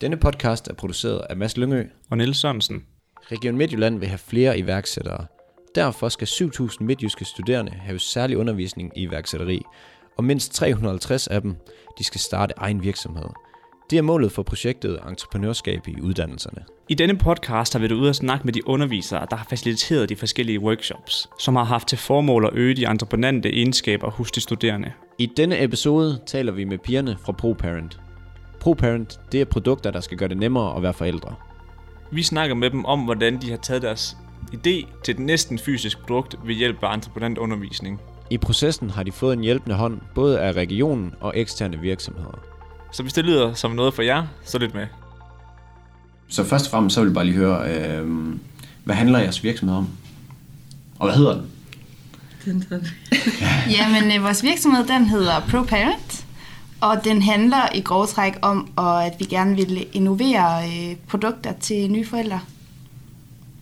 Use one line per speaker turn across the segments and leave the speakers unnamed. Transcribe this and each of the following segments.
Denne podcast er produceret af Mads Lyngø.
Og Niels Sørensen.
Region Midtjylland vil have flere iværksættere. Derfor skal 7.000 midtjyske studerende have særlig undervisning i iværksætteri, og mindst 350 af dem de skal starte egen virksomhed. Det er målet for projektet Entreprenørskab i uddannelserne.
I denne podcast har vi været ude og snakke med de undervisere, der har faciliteret de forskellige workshops, som har haft til formål at øge de entreprenante egenskaber hos de studerende.
I denne episode taler vi med pigerne fra ProParent. ProParent det er produkter, der skal gøre det nemmere at være forældre.
Vi snakker med dem om, hvordan de har taget deres idé til et næsten fysisk produkt ved hjælp af entreprenant undervisning.
I processen har de fået en hjælpende hånd både af regionen og eksterne virksomheder.
Så hvis det lyder som noget for jer, så lidt med.
Så først og fremmest så vil jeg bare lige høre, øh, hvad handler jeres virksomhed om? Og hvad hedder den?
Den, den.
Jamen, øh, vores virksomhed, den hedder ProParent, og den handler i grove træk om, og at vi gerne vil innovere øh, produkter til nye forældre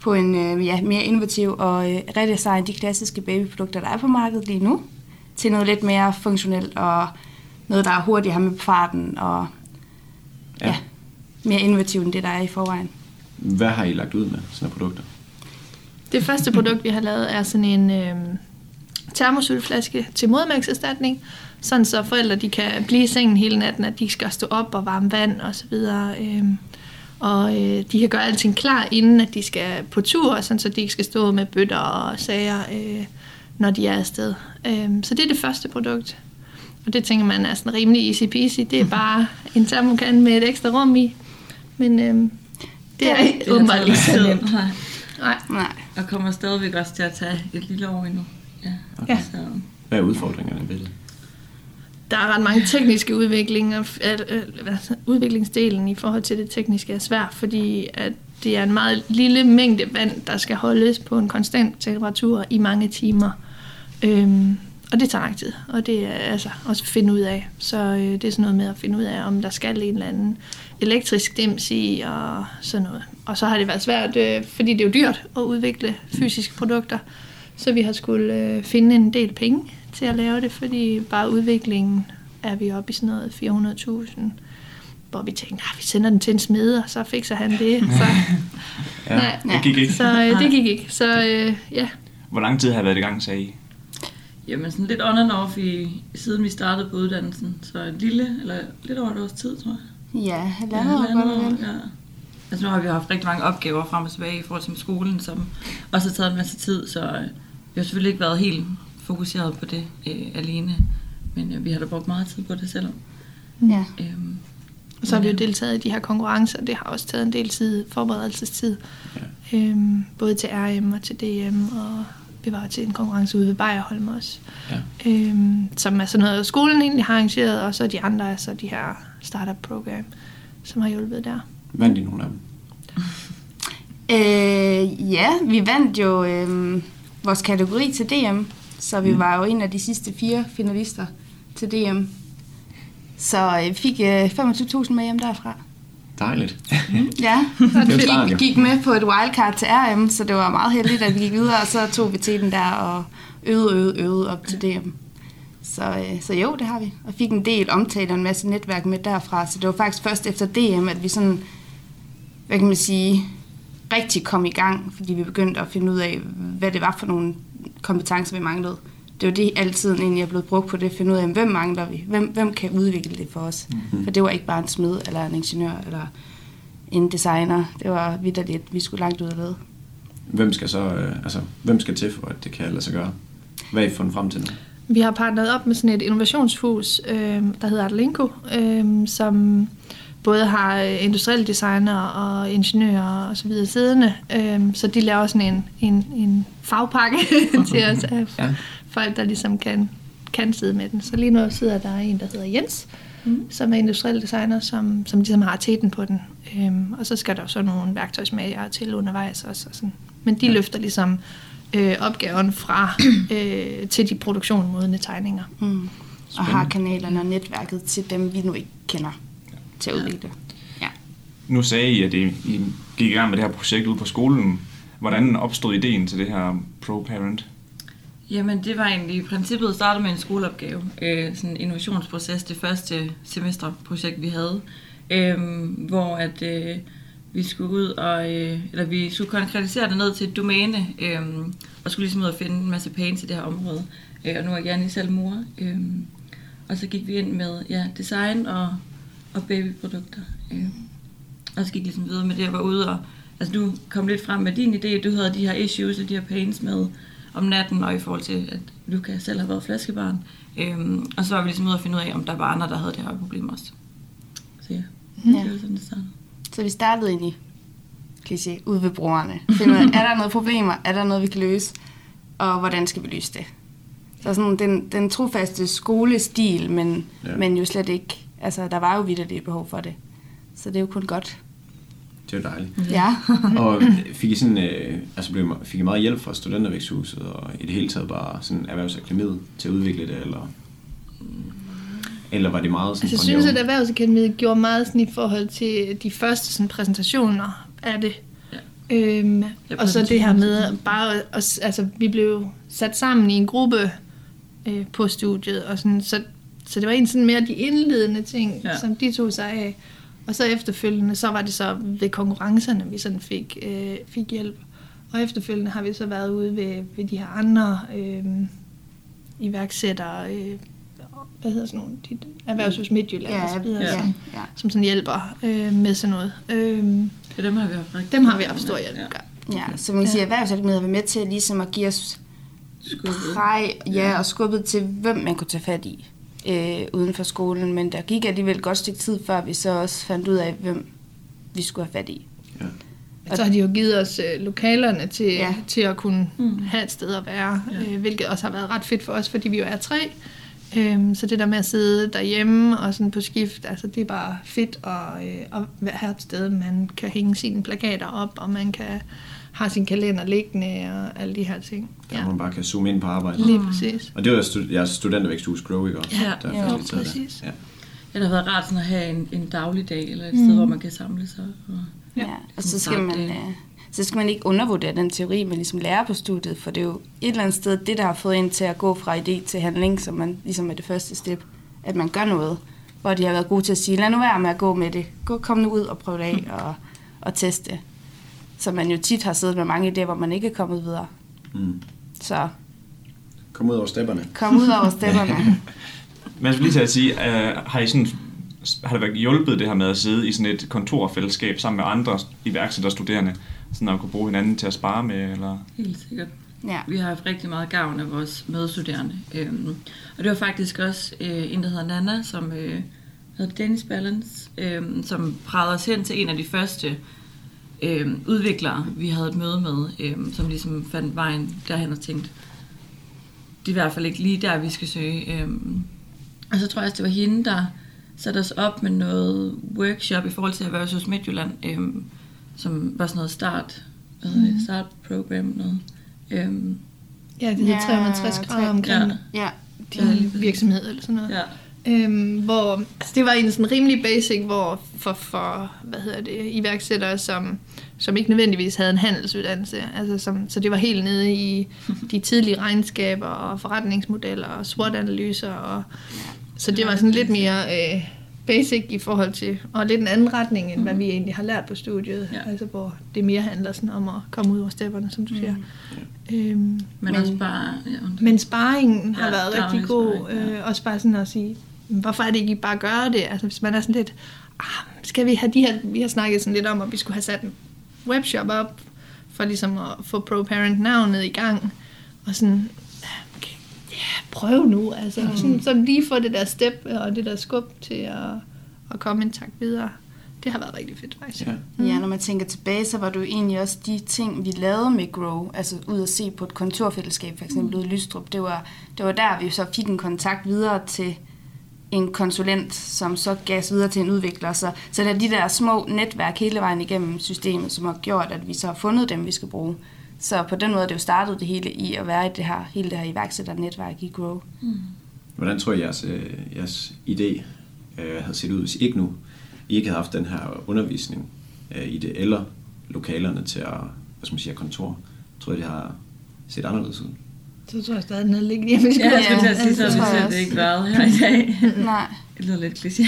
på en øh, ja, mere innovativ og øh, redesign de klassiske babyprodukter, der er på markedet lige nu, til noget lidt mere funktionelt og noget, der er hurtigere med på farten og ja.
Ja.
ja, mere innovativt end det, der er i forvejen.
Hvad har I lagt ud med sådan nogle produkter?
Det første produkt, vi har lavet, er sådan en øh, termosylflaske til modermælkserstatning, sådan så forældre de kan blive i sengen hele natten, at de skal stå op og varme vand og så videre. Øh, og øh, de kan gøre alting klar, inden at de skal på tur, sådan så de ikke skal stå med bøtter og sager, øh, når de er afsted. Øh, så det er det første produkt. Og det tænker man er sådan rimelig easy peasy. Det er bare en termokan med et ekstra rum i. Men øh, det er
Det
åbenbart
taget
lige.
Nej.
Nej.
Og kommer stadigvæk også til at tage et lille år endnu. Ja.
Ja.
Så,
Hvad er udfordringerne ved det?
Der er ret mange tekniske udviklinger. øh, Udviklingsdelen i forhold til det tekniske er svær, fordi at det er en meget lille mængde vand, der skal holdes på en konstant temperatur i mange timer. Øhm, og det tager lang tid, og det er altså også at finde ud af. Så øh, det er sådan noget med at finde ud af, om der skal en eller anden elektrisk dims i og sådan noget. Og så har det været svært, øh, fordi det er jo dyrt at udvikle fysiske produkter. Så vi har skulle øh, finde en del penge til at lave det, fordi bare udviklingen er vi oppe i sådan noget 400.000. Hvor vi tænkte, at vi sender den til en smed, og så fikser han det. Så,
Ja.
nej,
Det gik ikke.
så øh, det gik ikke. Så øh, ja,
Hvor lang tid har I været i gang, sagde I?
jamen sådan lidt on and off i, siden vi startede på uddannelsen. Så et lille, eller lidt over et års tid, tror jeg.
Ja, halvandet år godt og vel.
ja. Altså nu har vi haft rigtig mange opgaver frem og tilbage i forhold til skolen, som også har taget en masse tid, så øh, vi har selvfølgelig ikke været helt fokuseret på det øh, alene. Men øh, vi har da brugt meget tid på det selv.
Ja.
Øhm,
og så har vi jo deltaget i de her konkurrencer. Det har også taget en del tid, forberedelsestid. Ja. Øhm, både til RM og til DM, og vi var til en konkurrence ude ved Bayerholm også.
Ja.
Øhm, som er sådan noget, skolen egentlig har arrangeret, og så de andre er så de her startup-program, som har hjulpet der.
Vandt I nogle af dem?
Øh, ja, vi vandt jo øh, vores kategori til DM, så vi
Mm.
var jo en af de sidste fire finalister til DM. Så øh, vi fik øh, 25.000 med hjem derfra.
Dejligt.
Ja,
jo
vi gik, gik med på et wildcard til RM, så det var meget heldigt, at vi gik videre, og så tog vi til den der og øvede, øvede, øvede op til DM. Så, øh, så jo, det har vi. Og fik en del omtale og en masse netværk med derfra, så det var faktisk først efter DM, at vi sådan, hvad kan man sige, rigtig kom i gang, fordi vi begyndte at finde ud af, hvad det var for nogle kompetencer, vi manglede. Det var det altid egentlig er blevet brugt på det, at finde ud af, hvem mangler vi? Hvem, hvem kan udvikle det for os? Mm-hmm. For det var ikke bare en smed, eller en ingeniør, eller en designer. Det var vidderligt, vi skulle langt ud af lede.
Hvem skal så, øh, altså, hvem skal til for, at det kan lade sig gøre? Hvad har I fundet frem til nu?
Vi har partneret op med sådan et innovationshus, øh, der hedder Artlinko, øh, som både har øh, industrielle designer og ingeniører og så videre siddende. Øh, så de laver sådan en, en, en fagpakke til os af
Ja.
folk, der ligesom kan, kan sidde med den. Så lige nu sidder der en, der hedder Jens, mm. som er industriel designer, som, som ligesom har teten på den. Øhm, og så skal der jo så nogle værktøjsmager til undervejs også. Og sådan. Men de løfter ligesom øh, opgaven fra øh, til de produktionmodne tegninger.
Mm. Og har kanalerne og netværket til dem, vi nu ikke kender til at udvikle. Ja.
Nu sagde I, at I, I gik i gang med det her projekt ude på skolen. Hvordan opstod ideen til det her ProParent?
Jamen, det var egentlig i princippet startet med en skoleopgave. Øh, sådan en innovationsproces, det første semesterprojekt, vi havde. øhm, hvor at øh, vi skulle ud og, øh, eller vi skulle konkretisere det ned til et domæne, øh, og skulle ligesom ud og finde en masse pains i det her område. Øh, og nu er jeg gerne selv mor. Øh, og så gik vi ind med ja, design og, og babyprodukter. Øh, og så gik ligesom videre med det, jeg var ude og, altså du kom lidt frem med din idé, du havde de her issues og de her pains med om natten, og i forhold til, at Luca selv har været flaskebarn. Øhm, og så var vi ligesom ude og finde ud af, om der var andre, der havde det her problem også. Så ja,
Ja.
det var sådan, det startede.
Så vi startede egentlig, kliché, ude ved brugerne. Finde ud af, er der noget problemer? Er der noget, vi kan løse? Og hvordan skal vi løse det? Så sådan den, den trofaste skolestil, men,
ja.
men jo slet ikke, altså der var jo videre et behov for det. Så det er jo kun godt.
Det er dejligt.
Ja.
og fik I, sådan, øh, altså blev, fik I meget hjælp fra studentervæksthuset og i det hele taget bare sådan erhvervsakademiet til at udvikle det, eller, eller var det meget sådan
Altså, jeg synes, at? Erhvervsakademiet gjorde meget sådan i forhold til de første sådan, præsentationer af det.
Ja.
Øhm,
Ja,
og så det her med bare, at, altså vi blev sat sammen i en gruppe øh, på studiet, og sådan, så, så det var en sådan mere de indledende ting,
Ja.
som de tog sig af. Og så efterfølgende, så var det så ved konkurrencerne, vi sådan fik, øh, fik hjælp. Og efterfølgende har vi så været ude ved, ved de her andre øh, iværksættere, øh, hvad hedder sådan nogle, de, Erhvervshus Midtjylland
Ja,
og så videre,
ja,
som,
ja.
som sådan hjælper øh, med sådan noget. Øh,
Ja, dem har vi haft rigtig
dem har vi haft stor hjælp
Ja.
Ja, så man kan sige, at erhvervsakademiet har været med til ligesom at give os
Skubbet.
præg, ja, og skubbet til, hvem man kunne tage fat i øh, uden for skolen. Men der gik alligevel et godt stykke tid, før vi så også fandt ud af, hvem vi skulle have fat i.
Ja.
Så har de jo givet os øh, lokalerne til,
Ja.
til at kunne
Mm.
have et sted at være,
Ja.
øh, hvilket også har været ret fedt for os, fordi vi jo er tre. Øhm, så det der med at sidde derhjemme og sådan på skift, altså det er bare fedt at, øh, at her et sted, man kan hænge sine plakater op, og man kan have sin kalender liggende og alle de her ting.
Der
Ja,
man bare kan zoome ind på arbejdet.
lige præcis.
Og det var stu- jeres studentervæksthus Grow, ikke også?
Ja,
der
ja,
præcis.
Ja.
Ja, det har været rart sådan at have en, en dagligdag, eller et sted, hvor man kan samle sig. Og,
Ja. Og så skal, man, øh, så skal man ikke undervurdere den teori, man ligesom lærer på studiet, for det er jo et eller andet sted det, der har fået en til at gå fra idé til handling, som man ligesom er det første step, at man gør noget, hvor de har været gode til at sige, lad nu være med at gå med det, gå, kom nu ud og prøv det af og, og teste. Så man jo tit har siddet med mange idéer, hvor man ikke er kommet videre.
Mm.
Så
Kom ud over stepperne.
kom ud over stepperne.
Men jeg skulle lige til at sige, uh, har I sådan har det været hjulpet det her med at sidde i sådan et kontorfællesskab sammen med andre iværksættere studerende, sådan at kunne bruge hinanden til at spare med, eller...
Helt sikkert.
Ja.
Vi har haft rigtig meget gavn af vores medstuderende. Øhm, og det var faktisk også øh, en, der hedder Nana, som øh, hedder Danish Balance, øh, som pralede os hen til en af de første øh, udviklere, vi havde et møde med, øh, som ligesom fandt vejen derhen og tænkte, det er i hvert fald ikke lige der, vi skal søge. Øh, og så tror jeg også, det var hende, der satte os op med noget workshop i forhold til Erhvervshus Midtjylland, øh, som var sådan noget start, hvad hedder det, start program noget. Øhm,
Ja, det hedder
Ja,
360 grader omkring
Ja,
Ja,
din
præcis.
virksomhed eller sådan noget.
ja.
Øhm, hvor, altså det var en sådan rimelig basic, hvor for, for hvad hedder det, iværksættere, som, som ikke nødvendigvis havde en handelsuddannelse. Altså som, så det var helt nede i de tidlige regnskaber og forretningsmodeller og SWOT-analyser. Og, så det var sådan lidt mere øh, basic i forhold til, og lidt en anden retning, end hvad vi egentlig har lært på studiet.
Ja.
Altså hvor det mere handler sådan om at komme ud over stepperne, som du siger. Øhm,
Men,
Men-
også bare... Ja,
men sparringen har
Ja,
været
daglig
rigtig god.
sparring, ja.
Øh, også bare sådan at sige, "Men hvorfor er det ikke, I bare gør det? Altså hvis man er sådan lidt, ah, skal vi have de her, vi har snakket sådan lidt om, at vi skulle have sat en webshop op, for ligesom at få ProParent navnet i gang. Og sådan, ja, prøv nu. Altså, mm. sådan, så lige få det der step og det der skub til at, at komme en tak videre. Det har været rigtig fedt faktisk.
Ja.
Ja, når man tænker tilbage, så var det jo egentlig også de ting, vi lavede med Grow, altså ud at se på et kontorfællesskab, for eksempel ude i Lystrup. Det var, det var der, vi så fik en kontakt videre til en konsulent, som så gav videre til en udvikler. Så, så det er de der små netværk hele vejen igennem systemet, som har gjort, at vi så har fundet dem, vi skal bruge. Så på den måde er det jo startet det hele i at være i det her, hele det her iværksætternetværk i Grow. Mm.
Hvordan tror I, jeres, øh, jeres idé øh, havde set ud, hvis ikke nu I ikke havde haft den her undervisning øh, i det, eller lokalerne til at, hvad skal man sige, kontor? Tror I, det har set anderledes ud?
Så tror jeg stadig, den er liggende hjemme i
Ja,
skuffen.
jeg skulle til at sige, så
det tror
vi
også.
ikke været her i dag.
Nej.
Det lyder lidt kliché.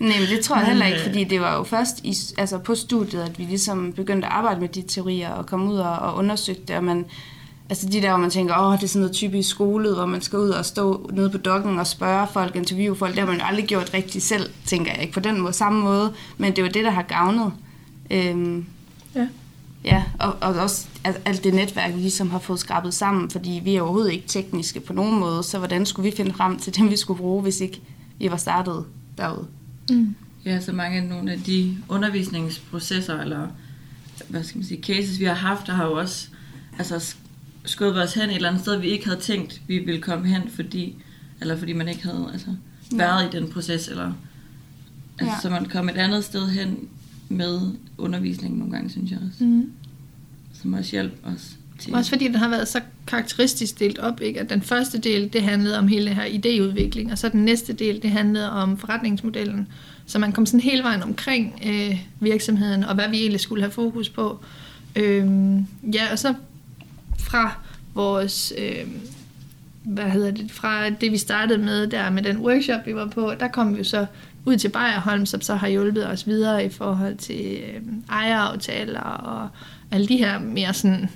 Nej, men det tror jeg heller ikke,
øh,
fordi det var jo først i, altså på studiet, at vi ligesom begyndte at arbejde med de teorier og komme ud og, og undersøgte det, og man, altså de der, hvor man tænker, åh, det er sådan noget typisk skole, hvor man skal ud og stå nede på dokken og spørge folk, interviewe folk, det har man jo aldrig gjort rigtig selv, tænker jeg ikke på den måde, samme måde, men det er jo det, der har gavnet. Øhm,
Ja.
Ja, og, og også al- alt det netværk, vi ligesom har fået skrabet sammen, fordi vi er overhovedet ikke tekniske på nogen måde, så hvordan skulle vi finde frem til dem, vi skulle bruge, hvis ikke vi var startet derude?
Mm.
Ja, så mange af nogle af de undervisningsprocesser, eller hvad skal man sige, cases, vi har haft, der har jo også altså, sk- skubbet os hen et eller andet sted, vi ikke havde tænkt, vi ville komme hen, fordi, eller fordi man ikke havde altså, været i den proces, eller altså,
Ja.
så man kom et andet sted hen med undervisningen nogle gange, synes jeg også,
Mm.
som også hjalp os til.
Også fordi den har været så karakteristisk delt op, ikke? at den første del, det handlede om hele det her idéudvikling, og så den næste del, det handlede om forretningsmodellen. Så man kom sådan hele vejen omkring øh, virksomheden, og hvad vi egentlig skulle have fokus på. Øhm, ja, og så fra vores, øh, hvad hedder det, fra det vi startede med der med den workshop, vi var på, der kom vi jo så ud til Bayerholm, som så har hjulpet os videre i forhold til øh, ejeraftaler og alle de her mere sådan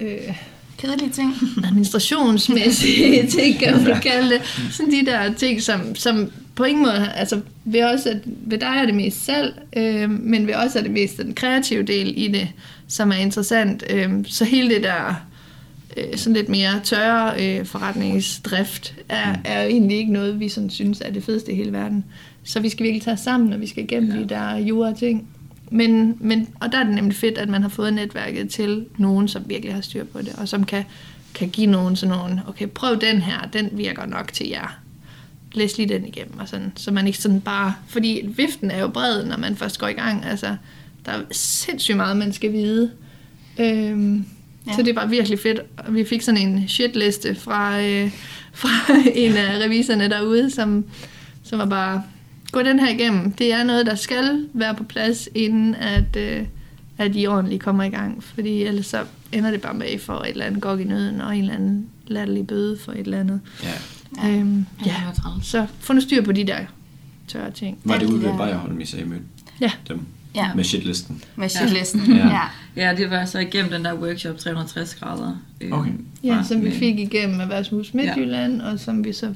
øh,
Kedelige ting.
administrationsmæssige ting, kan man kalde det. Sådan de der ting, som, som på ingen måde, altså ved, også, at ved dig er det mest salg, øh, men ved os er det mest den kreative del i det, som er interessant. Øh, så hele det der øh, sådan lidt mere tørre øh, forretningsdrift er, er jo egentlig ikke noget, vi sådan synes er det fedeste i hele verden. Så vi skal virkelig tage os sammen, og vi skal igennem ja. de der jura ting. Men, men, og der er det nemlig fedt, at man har fået netværket til nogen, som virkelig har styr på det, og som kan, kan give nogen sådan nogen, okay, prøv den her, den virker nok til jer. Læs lige den igennem, og sådan, så man ikke sådan bare, fordi viften er jo bred, når man først går i gang, altså, der er sindssygt meget, man skal vide. Øhm, ja. Så det var virkelig fedt, vi fik sådan en shitliste fra, øh, fra en af reviserne derude, som, som var bare, gå den her igennem. Det er noget, der skal være på plads, inden at, øh, at I ordentligt kommer i gang. Fordi ellers så ender det bare med, at I får et eller andet gok i nøden, og en eller anden latterlig bøde for et eller andet.
Ja.
Øhm,
Ja,
ja. Så få nu styr på de der tørre ting.
Var det ude ved
ja.
Bayerholm, I sagde mødte
Ja.
dem?
Ja.
Med shitlisten.
Med shitlisten.
Ja.
Ja.
Ja, det var så igennem den der workshop 360 grader. øh,
Okay.
Ja, som vi fik igennem Erhvervshus Midtjylland, ja. og som vi så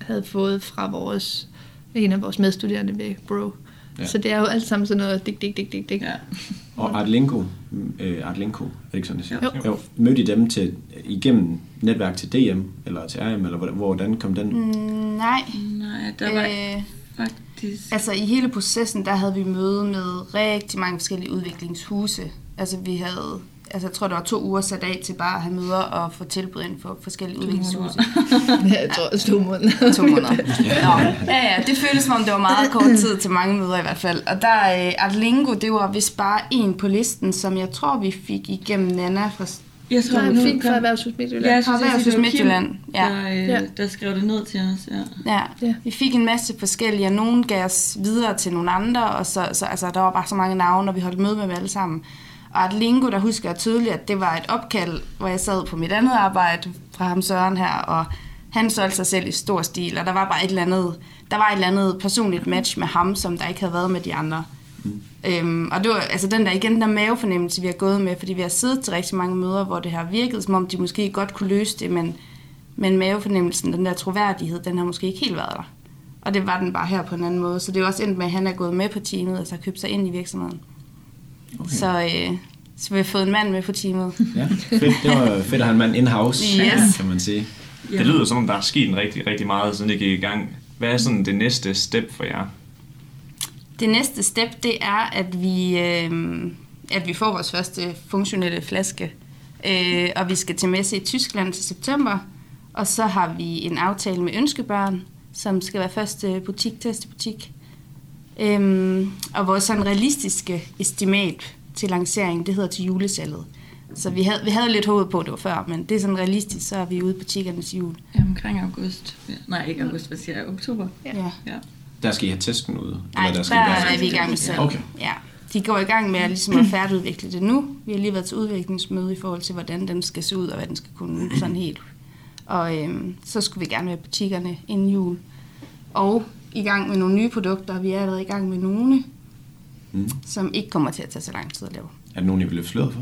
havde fået fra vores, en af vores medstuderende ved Bro.
Ja.
Så det er jo alt sammen sådan noget dik, dik, dik, dik, dik.
Ja.
Og Artlinko, øh, Artlinko, er det ikke sådan, det siger?
Jo.
jo. Mødte I dem til, igennem netværk til DM, eller til RM, eller hvordan, hvordan kom den?
Mm, nej.
Nej, der var
Øh,
faktisk...
altså i hele processen, der havde vi møde med rigtig mange forskellige udviklingshuse. Altså vi havde, altså jeg tror, der var to uger sat af til bare at have møder og få tilbud ind for forskellige udviklingshuse.
Ja, jeg tror to måneder.
to måneder. Nå, ja, ja, det føltes som om, det var meget kort tid til mange møder i hvert fald. Og der, øh, Artlingo, det var vist bare en på listen, som jeg tror, vi fik igennem Nana fra
Jeg
Så vi
nu
fik fra Erhvervshus Midtjylland.
Ja, jeg synes,
Erhvervshus
Kim,
Midtjylland, ja.
der, øh,
Ja.
der skrev det ned til os. Ja.
Ja,
Ja.
vi fik en masse forskellige, og nogen gav os videre til nogle andre, og så, så altså, der var bare så mange navne, og vi holdt møde med dem alle sammen. Og Artlingo, der husker jeg tydeligt, at det var et opkald, hvor jeg sad på mit andet arbejde fra ham Søren her, og han solgte sig selv i stor stil, og der var bare et eller andet, der var et eller andet personligt match med ham, som der ikke havde været med de andre. Mm. Øhm, og det var altså den der igen den der mavefornemmelse, vi har gået med, fordi vi har siddet til rigtig mange møder, hvor det har virket, som om de måske godt kunne løse det, men, men mavefornemmelsen, den der troværdighed, den har måske ikke helt været der. Og det var den bare her på en anden måde. Så det er også endt med, at han er gået med på teamet, altså har købt sig ind i virksomheden. Okay. Så, øh, så vi har fået en mand med på teamet.
Ja, fedt. Det var fedt at have en mand in-house,
Yes.
kan man sige.
Ja.
Det lyder som om, der er sket en rigtig, rigtig meget, siden det gik i gang. Hvad er sådan det næste step for jer?
Det næste step, det er, at vi, øh, at vi får vores første funktionelle flaske. Øh, og vi skal til messe i Tyskland til september. Og så har vi en aftale med Ønskebørn, som skal være første butik, testebutik. Øhm, og vores sådan realistiske estimat til lancering, det hedder til julesalget. Så vi havde, vi havde lidt håbet på, at det var før, men det er sådan realistisk, så er vi ude i butikkerne til jul.
Ja, omkring august. Nej, ikke august, hvad siger jeg? Oktober.
Ja.
Ja.
Der skal I have testen ud?
Nej,
der skal
der
være-
er vi i gang med selv.
Okay.
Ja. De går i gang med at, ligesom at færdigudvikle det nu. Vi har lige været til udviklingsmøde i forhold til, hvordan den skal se ud, og hvad den skal kunne sådan helt Og øhm, så skulle vi gerne være butikkerne inden jul. Og i gang med nogle nye produkter. Vi er allerede i gang med nogle,
Mm.
som ikke kommer til at tage så lang tid at lave.
Er det nogen, I vil løfte for?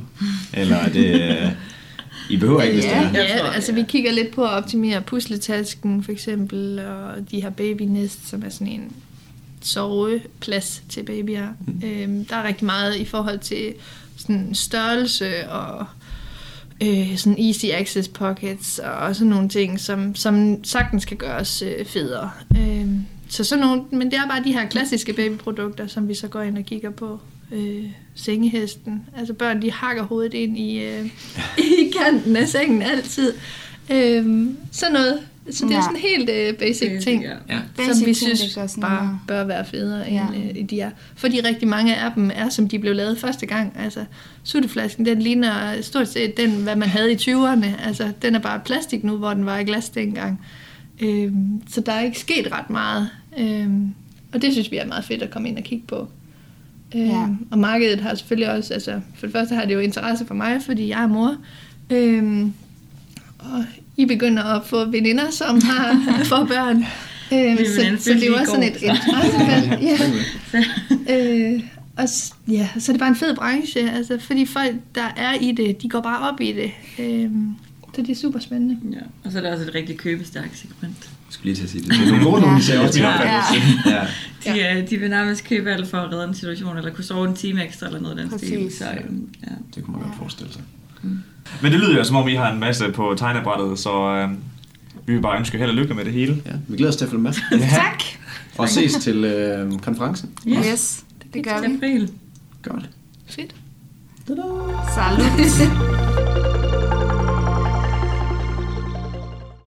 Eller er det... I behøver ikke, hvis det er.
Ja, altså vi kigger lidt på at optimere pusletasken for eksempel, og de her baby nest, som er sådan en soveplads til babyer. Mm. Øhm, der er rigtig meget i forhold til sådan størrelse og øh, sådan easy access pockets og sådan nogle ting, som, som sagtens kan gøres øh, federe. Øhm, så sådan nogle, men det er bare de her klassiske babyprodukter, som vi så går ind og kigger på. Øh, sengehesten. Altså børn, de hakker hovedet ind i, øh, i kanten af sengen altid. Øhm, sådan noget. Så det er
Ja.
sådan helt øh, basic
Basic,
ting,
ja.
Ja.
Basic
som vi
ting,
synes
sådan
bare
noget.
bør være federe,
Ja.
end øh, de er. Fordi rigtig mange af dem er, som de blev lavet første gang. Altså, sutteflasken, den ligner stort set den, hvad man havde i 20'erne. Altså, den er bare plastik nu, hvor den var i glas dengang. Øhm, så der er ikke sket ret meget. Øhm, og det synes vi er meget fedt at komme ind og kigge på. Øhm,
Ja.
Og markedet har selvfølgelig også, altså for det første har det jo interesse for mig, fordi jeg er mor. Øhm, og I begynder at få veninder, som har får børn. Øhm,
Min
så, så det er jo også sådan et interessefelt. Ja. øh, og ja, så er det bare en fed branche, altså, fordi folk, der er i det, de går bare op i det. Øhm, så det er super spændende.
Ja. Og så er det også et rigtig købestærkt segment.
Jeg skulle lige til at sige det. Det er nogle gode nogen, de ser også min
Ja.
Ja.
De, ja. de vil nærmest købe alt for at redde en situation, eller kunne sove en time ekstra, eller noget af den
Præcis.
stil. Så, øhm, ja.
Det kunne man godt forestille sig.
Men det lyder jo som om, I har en masse på tegnebrættet, så øh, vi vil bare ønske held og lykke med det hele.
Ja, vi glæder os til at følge med.
Tak!
Og ses til øh, konferencen.
Yes.
Yes, det gør
Til
vi.
april.
Godt.
Fedt.
Salut!